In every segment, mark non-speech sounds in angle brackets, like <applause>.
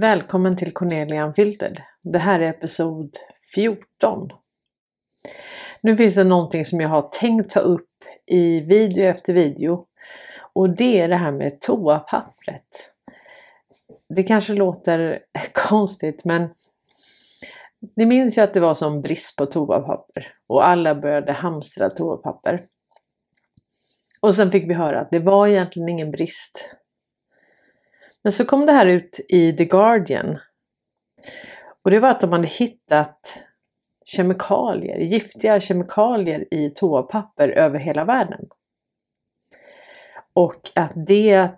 Välkommen till Cornelia Unfiltered. Det här är episod 14. Nu finns det någonting som jag har tänkt ta upp i video efter video och det är det här med toapappret. Det kanske låter <laughs> konstigt men ni minns ju att det var som brist på toapapper och alla började hamstra toapapper. Och sen fick vi höra att det var egentligen ingen brist. Men så kom det här ut i The Guardian. Och det var att de hade hittat kemikalier, giftiga kemikalier i toapapper över hela världen. Och att det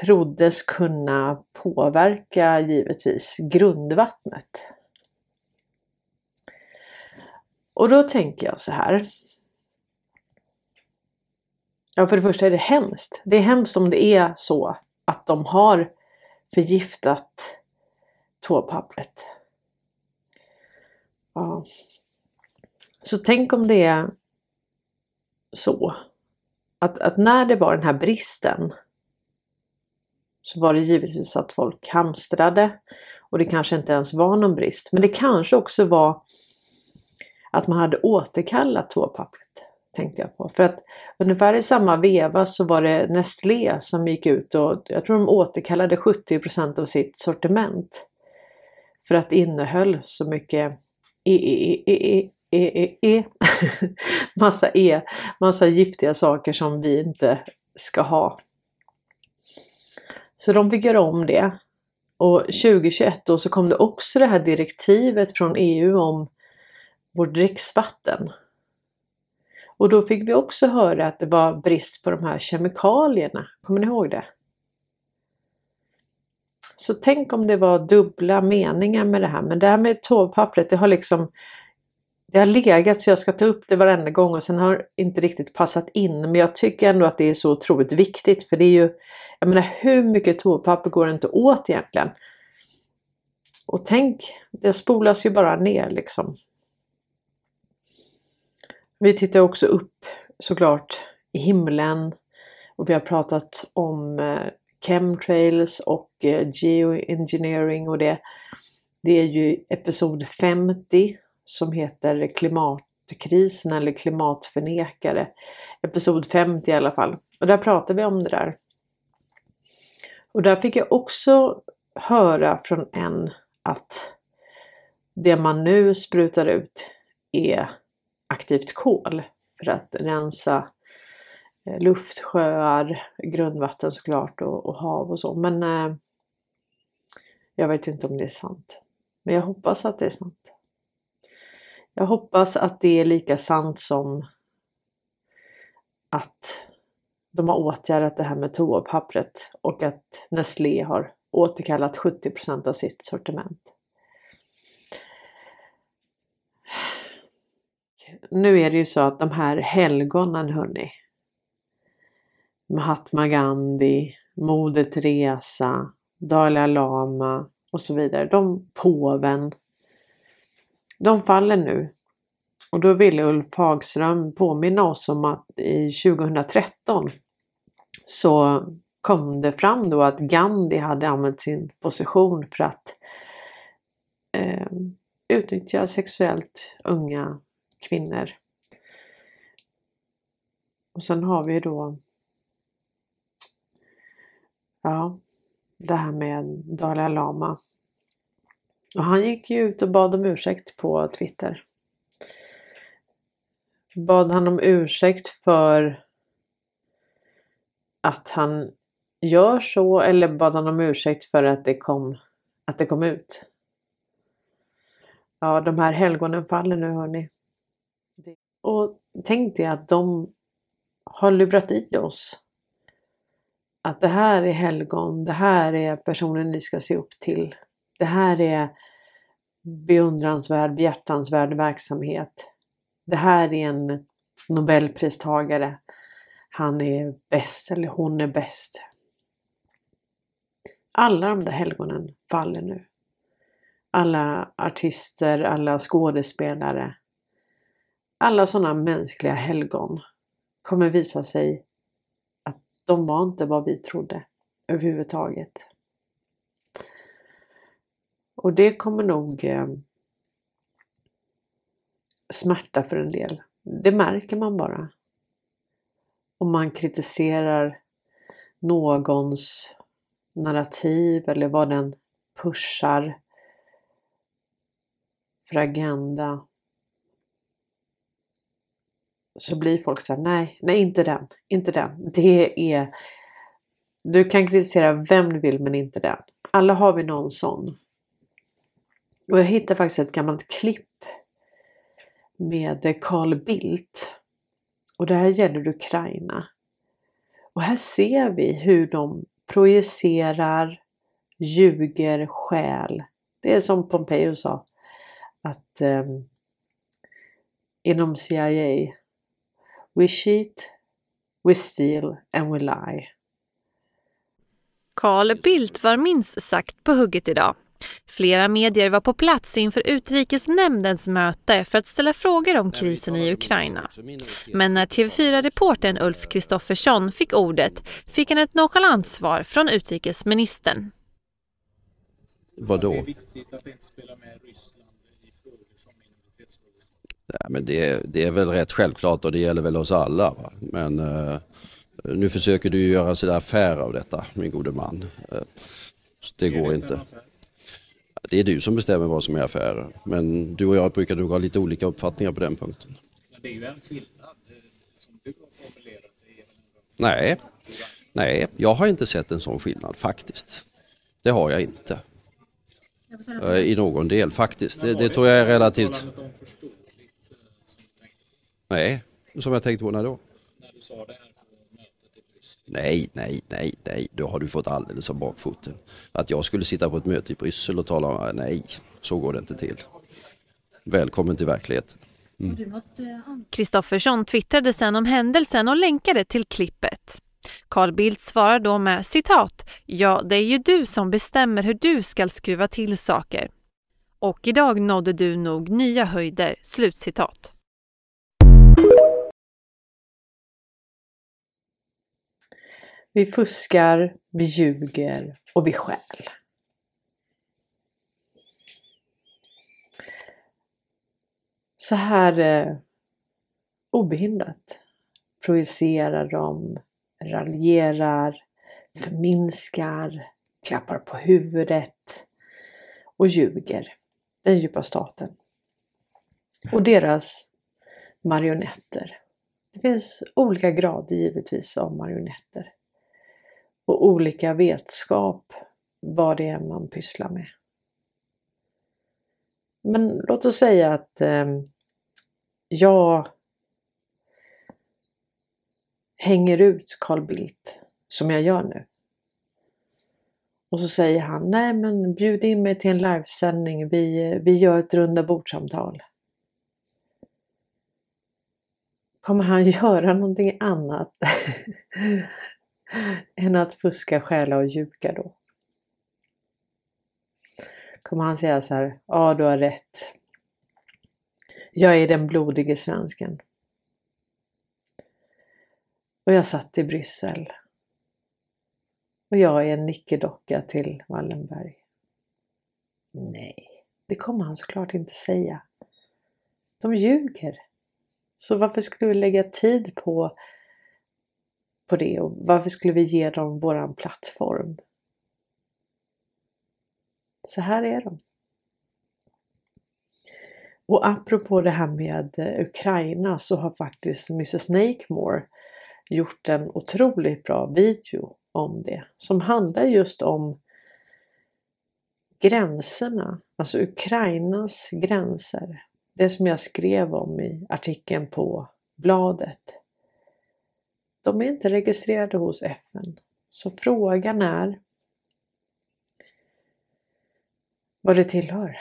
troddes kunna påverka givetvis grundvattnet. Och då tänker jag så här. Ja, för det första är det hemskt. Det är hemskt om det är så att de har förgiftat toapappret. Ja. Så tänk om det är så att, att när det var den här bristen så var det givetvis att folk hamstrade och det kanske inte ens var någon brist. Men det kanske också var att man hade återkallat toapappret. Tänkte jag på. För att ungefär i samma veva så var det Nestlé som gick ut och jag tror de återkallade 70% av sitt sortiment. För att det innehöll så mycket e, e, e, e, e, e. e, e <laughs> massa E, massa giftiga saker som vi inte ska ha. Så de fick göra om det. Och 2021 då så kom det också det här direktivet från EU om vårt dricksvatten. Och då fick vi också höra att det var brist på de här kemikalierna. Kommer ni ihåg det? Så tänk om det var dubbla meningar med det här. Men det här med toapappret, det har liksom det har legat så jag ska ta upp det varenda gång och sen har inte riktigt passat in. Men jag tycker ändå att det är så otroligt viktigt för det är ju, jag menar hur mycket toapapper går det inte åt egentligen? Och tänk, det spolas ju bara ner liksom. Vi tittar också upp såklart i himlen och vi har pratat om eh, chemtrails och eh, geoengineering och det. Det är ju episod 50 som heter klimatkrisen eller klimatförnekare. Episod 50 i alla fall. Och där pratar vi om det där. Och där fick jag också höra från en att det man nu sprutar ut är aktivt kol för att rensa eh, luft, sjöar, grundvatten såklart och, och hav och så. Men eh, jag vet inte om det är sant. Men jag hoppas att det är sant. Jag hoppas att det är lika sant som att de har åtgärdat det här med toapappret och att Nestlé har återkallat 70% av sitt sortiment. Nu är det ju så att de här helgonen hörni. Mahatma Gandhi, Moder Teresa, Dalai Lama och så vidare. De påven. De faller nu. Och då ville Ulf Hagström påminna oss om att i 2013 så kom det fram då att Gandhi hade använt sin position för att eh, utnyttja sexuellt unga kvinnor. Och sen har vi då Ja, det här med Dalai Lama. Och han gick ju ut och bad om ursäkt på Twitter. Bad han om ursäkt för att han gör så eller bad han om ursäkt för att det kom, att det kom ut? Ja, de här helgonen faller nu hörni. Och tänk dig att de har lurat i oss. Att det här är helgon, det här är personen ni ska se upp till. Det här är beundransvärd, behjärtansvärd verksamhet. Det här är en nobelpristagare. Han är bäst eller hon är bäst. Alla de där helgonen faller nu. Alla artister, alla skådespelare, alla sådana mänskliga helgon kommer visa sig att de var inte vad vi trodde överhuvudtaget. Och det kommer nog eh, smärta för en del. Det märker man bara. Om man kritiserar någons narrativ eller vad den pushar för agenda så blir folk så här, nej, nej inte den, inte den. Det är, du kan kritisera vem du vill men inte den. Alla har vi någon sån. Och jag hittade faktiskt ett gammalt klipp med Carl Bildt. Och det här gäller Ukraina. Och här ser vi hur de projicerar, ljuger, skäl. Det är som Pompeo sa att eh, inom CIA We cheat, we steal and we lie. Carl Bildt var minst sagt på hugget idag. Flera medier var på plats inför utrikesnämndens möte för att ställa frågor om krisen i Ukraina. Men när TV4-reportern Ulf Kristoffersson fick ordet fick han ett nonchalant svar från utrikesministern. Vadå? Ja, men det, det, är väl rätt självklart och det gäller väl oss alla. Va? Men uh, nu försöker du göra sådär affär av detta, min gode man. Uh, det går inte. Det är du som bestämmer vad som är affärer. Men du och jag brukar nog ha lite olika uppfattningar på den punkten. Men det är ju en skillnad eh, som du har formulerat. Nej, nej, jag har inte sett en sån skillnad faktiskt. Det har jag inte. I någon del faktiskt. Det, det tror jag är relativt... Nej, som jag tänkte på när då? När du sa det här på mötet i Bryssel. Nej, nej, nej, nej, då har du fått alldeles av bakfoten. Att jag skulle sitta på ett möte i Bryssel och tala om, nej, så går det inte till. Välkommen till verkligheten. Kristoffersson mm. twittrade sen om händelsen och länkade till klippet. Carl Bildt svarar då med citat Ja, det är ju du som bestämmer hur du ska skruva till saker. Och idag nådde du nog nya höjder. Slutcitat. Vi fuskar, vi ljuger och vi stjäl. Så här eh, obehindrat projicerar de, raljerar, förminskar, klappar på huvudet och ljuger. Den djupa staten. Och deras marionetter. Det finns olika grader givetvis av marionetter och olika vetskap vad det är man pysslar med. Men låt oss säga att eh, jag hänger ut Carl Bildt som jag gör nu. Och så säger han, nej men bjud in mig till en livesändning, vi, vi gör ett runda bordsamtal. Kommer han <laughs> göra någonting annat <laughs> än att fuska, stjäla och ljuga då? Kommer han säga så här, ja du har rätt. Jag är den blodige svensken. Och jag satt i Bryssel. Och jag är en nickedocka till Wallenberg. Nej, det kommer han såklart inte säga. De ljuger. Så varför skulle vi lägga tid på, på det och varför skulle vi ge dem våran plattform? Så här är de. Och apropå det här med eh, Ukraina så har faktiskt Mrs Snakemore gjort en otroligt bra video om det som handlar just om gränserna, alltså Ukrainas gränser. Det som jag skrev om i artikeln på bladet. De är inte registrerade hos FN. Så frågan är vad det tillhör.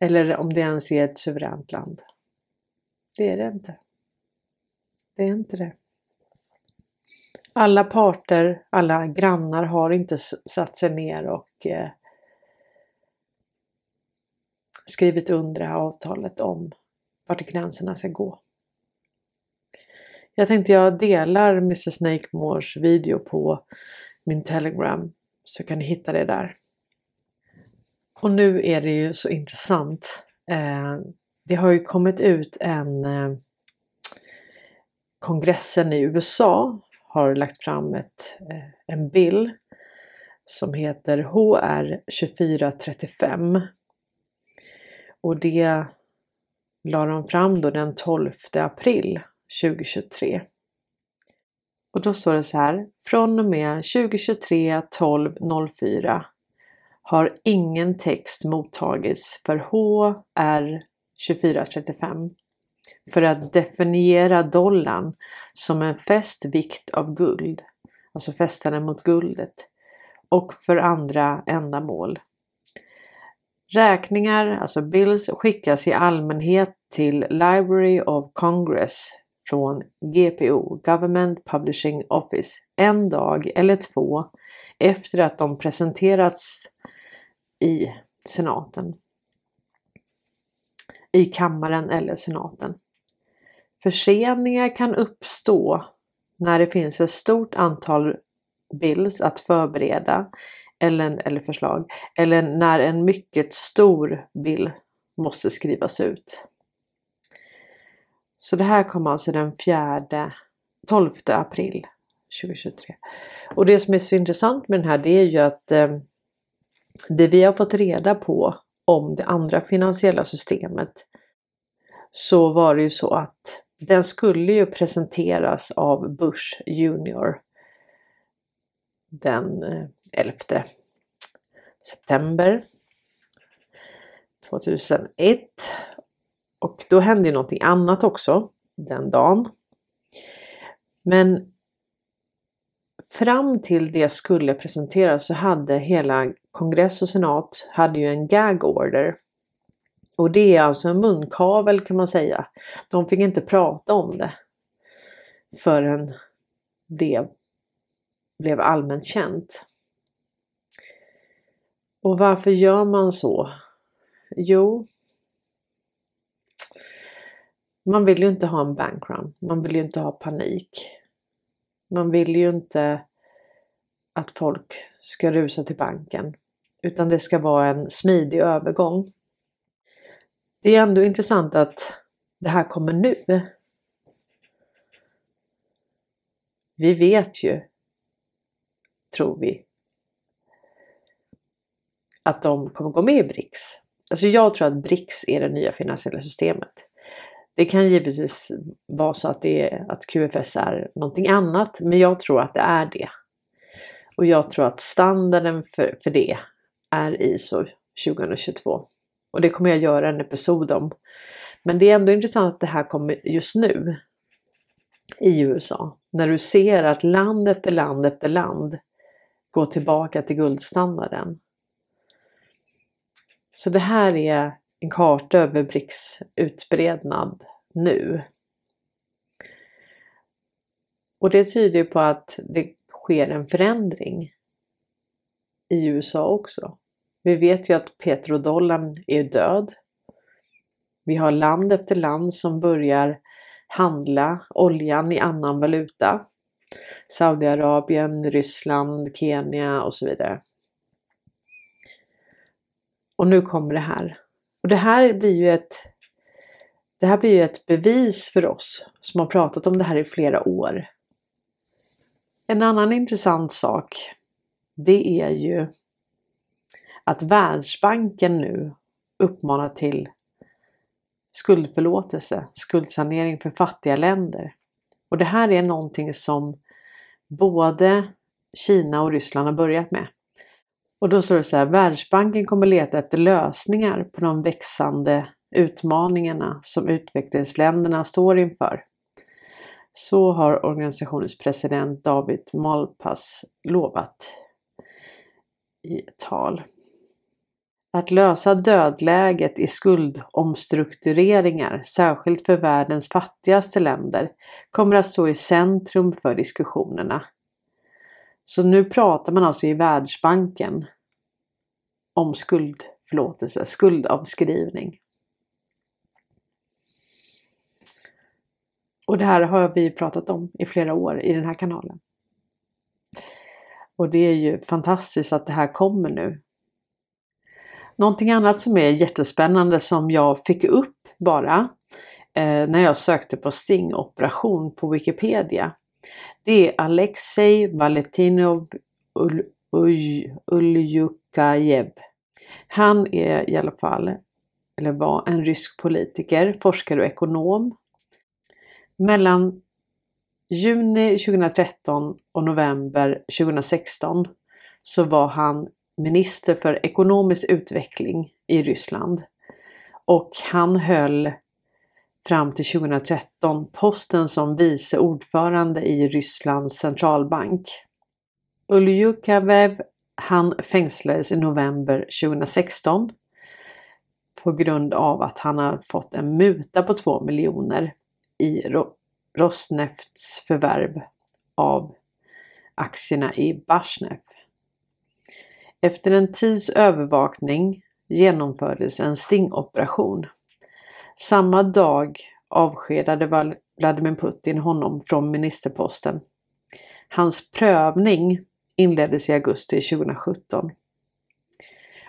Eller om det ens är ett suveränt land. Det är det inte. Det är inte det. Alla parter, alla grannar har inte satt sig ner och eh, skrivit under det här avtalet om vart gränserna ska gå. Jag tänkte jag delar Mrs Snakemores video på min Telegram Så kan ni hitta det där. Och nu är det ju så intressant. Eh, det har ju kommit ut en eh, kongressen i USA har lagt fram ett, eh, en bill som heter HR 2435. Och det la de fram då den 12 april 2023. Och då står det så här. Från och med 2023 12.04 har ingen text mottagits för HR 2435 för att definiera dollarn som en fäst vikt av guld, alltså fästa den mot guldet, och för andra ändamål. Räkningar, alltså bills, skickas i allmänhet till Library of Congress från GPO, Government Publishing Office, en dag eller två efter att de presenterats i senaten. I kammaren eller senaten. Förseningar kan uppstå när det finns ett stort antal bills att förbereda eller, eller förslag eller när en mycket stor bild måste skrivas ut. Så det här kom alltså den 4 12 april 2023. Och det som är så intressant med den här det är ju att eh, det vi har fått reda på om det andra finansiella systemet så var det ju så att den skulle ju presenteras av Bush Junior den eh, 11 september 2001. Och då hände ju någonting annat också den dagen. Men fram till det skulle presenteras så hade hela kongress och senat hade ju en gag order. Och det är alltså en munkavel kan man säga. De fick inte prata om det förrän det blev allmänt känt. Och varför gör man så? Jo, man vill ju inte ha en bankrun. Man vill ju inte ha panik. Man vill ju inte att folk ska rusa till banken utan det ska vara en smidig övergång. Det är ändå intressant att det här kommer nu. Vi vet ju, tror vi, att de kommer gå med i BRICS. Alltså jag tror att BRICS är det nya finansiella systemet. Det kan givetvis vara så att, det är, att QFS är någonting annat, men jag tror att det är det. Och jag tror att standarden för, för det är ISO 2022. Och det kommer jag göra en episod om. Men det är ändå intressant att det här kommer just nu i USA. När du ser att land efter land efter land går tillbaka till guldstandarden. Så det här är en karta över BRICS utbrednad nu. Och det tyder på att det sker en förändring i USA också. Vi vet ju att petrodollarn är död. Vi har land efter land som börjar handla oljan i annan valuta. Saudiarabien, Ryssland, Kenya och så vidare. Och nu kommer det här. Och det här blir ju ett det här blir ju ett bevis för oss som har pratat om det här i flera år. En annan intressant sak det är ju att Världsbanken nu uppmanar till skuldförlåtelse, skuldsanering för fattiga länder. Och det här är någonting som både Kina och Ryssland har börjat med. Och då står det så här, Världsbanken kommer leta efter lösningar på de växande utmaningarna som utvecklingsländerna står inför. Så har organisationens president David Malpass lovat i ett tal. Att lösa dödläget i skuldomstruktureringar, särskilt för världens fattigaste länder, kommer att stå i centrum för diskussionerna. Så nu pratar man alltså i Världsbanken om skuldförlåtelse, skuldavskrivning. Och det här har vi pratat om i flera år i den här kanalen. Och det är ju fantastiskt att det här kommer nu. Någonting annat som är jättespännande som jag fick upp bara eh, när jag sökte på stingoperation på Wikipedia. Det är Alexej Valentinov Uljukajev. Han är i alla fall, eller var, en rysk politiker, forskare och ekonom. Mellan juni 2013 och november 2016 så var han minister för ekonomisk utveckling i Ryssland. Och han höll fram till 2013 posten som vice ordförande i Rysslands centralbank. Uljukavev han fängslades i november 2016 på grund av att han har fått en muta på 2 miljoner i Rosnefts förvärv av aktierna i Bashnef. Efter en tids övervakning genomfördes en stingoperation. Samma dag avskedade Vladimir Putin honom från ministerposten. Hans prövning inleddes i augusti 2017.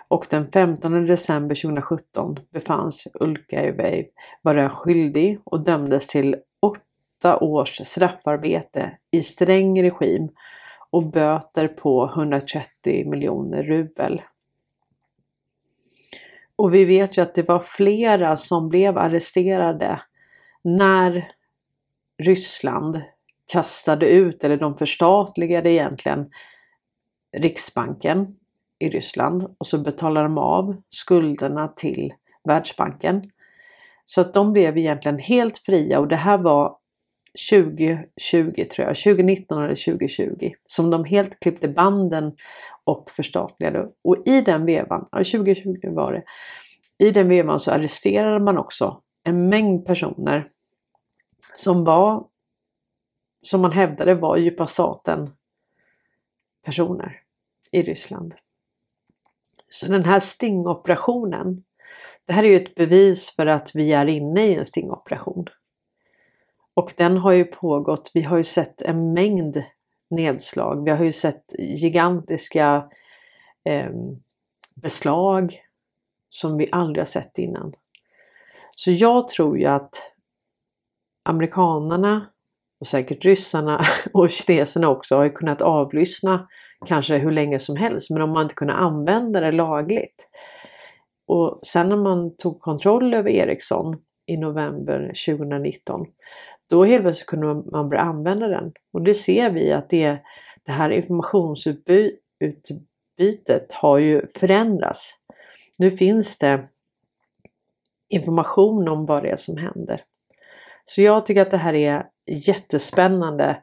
Och den 15 december 2017 befanns Ulkaev vara skyldig och dömdes till åtta års straffarbete i sträng regim och böter på 130 miljoner rubel. Och vi vet ju att det var flera som blev arresterade när Ryssland kastade ut, eller de förstatligade egentligen, Riksbanken i Ryssland. Och så betalade de av skulderna till Världsbanken. Så att de blev egentligen helt fria. Och det här var 2020 tror jag, 2019 eller 2020 som de helt klippte banden och förstatligade. Och i den vevan, 2020 var det, i den vevan så arresterade man också en mängd personer som var, som man hävdade var djupa staten personer i Ryssland. Så den här stingoperationen, det här är ju ett bevis för att vi är inne i en stingoperation. Och den har ju pågått, vi har ju sett en mängd nedslag. Vi har ju sett gigantiska eh, beslag som vi aldrig har sett innan. Så jag tror ju att amerikanarna och säkert ryssarna <laughs> och kineserna också har kunnat avlyssna kanske hur länge som helst men de har inte kunnat använda det lagligt. Och sen när man tog kontroll över Ericsson i november 2019 då helt plötsligt kunde man börja använda den. Och det ser vi att det, det här informationsutbytet har ju förändrats. Nu finns det information om vad det är som händer. Så jag tycker att det här är jättespännande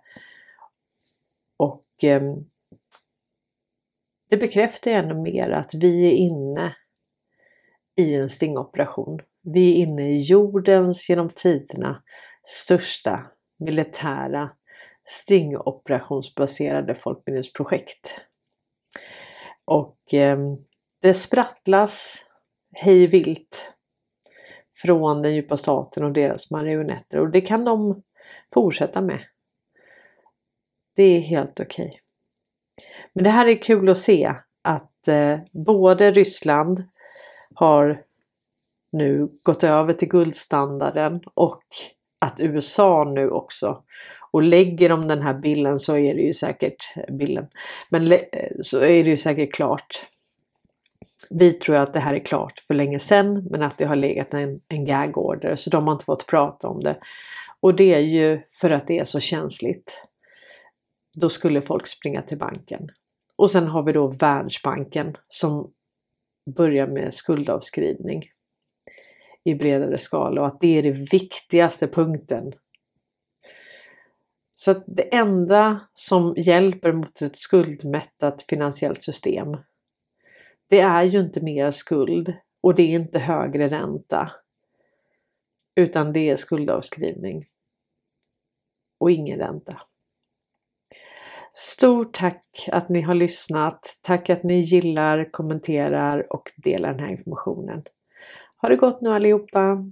och eh, det bekräftar ju ännu mer att vi är inne i en stingoperation. Vi är inne i jordens genom tiderna största militära stingoperationsbaserade folkbildningsprojekt. Och eh, det sprattlas hej vilt från den djupa staten och deras marionetter och det kan de fortsätta med. Det är helt okej. Okay. Men det här är kul att se att eh, både Ryssland har nu gått över till guldstandarden och att USA nu också och lägger de den här bilden så är det ju säkert bilden. Men så är det ju säkert klart. Vi tror att det här är klart för länge sedan men att det har legat en, en gag order så de har inte fått prata om det. Och det är ju för att det är så känsligt. Då skulle folk springa till banken. Och sen har vi då Världsbanken som börjar med skuldavskrivning i bredare skala och att det är den viktigaste punkten. Så att det enda som hjälper mot ett skuldmättat finansiellt system det är ju inte mer skuld och det är inte högre ränta utan det är skuldavskrivning och ingen ränta. Stort tack att ni har lyssnat. Tack att ni gillar, kommenterar och delar den här informationen. Ha det gott nu allihopa!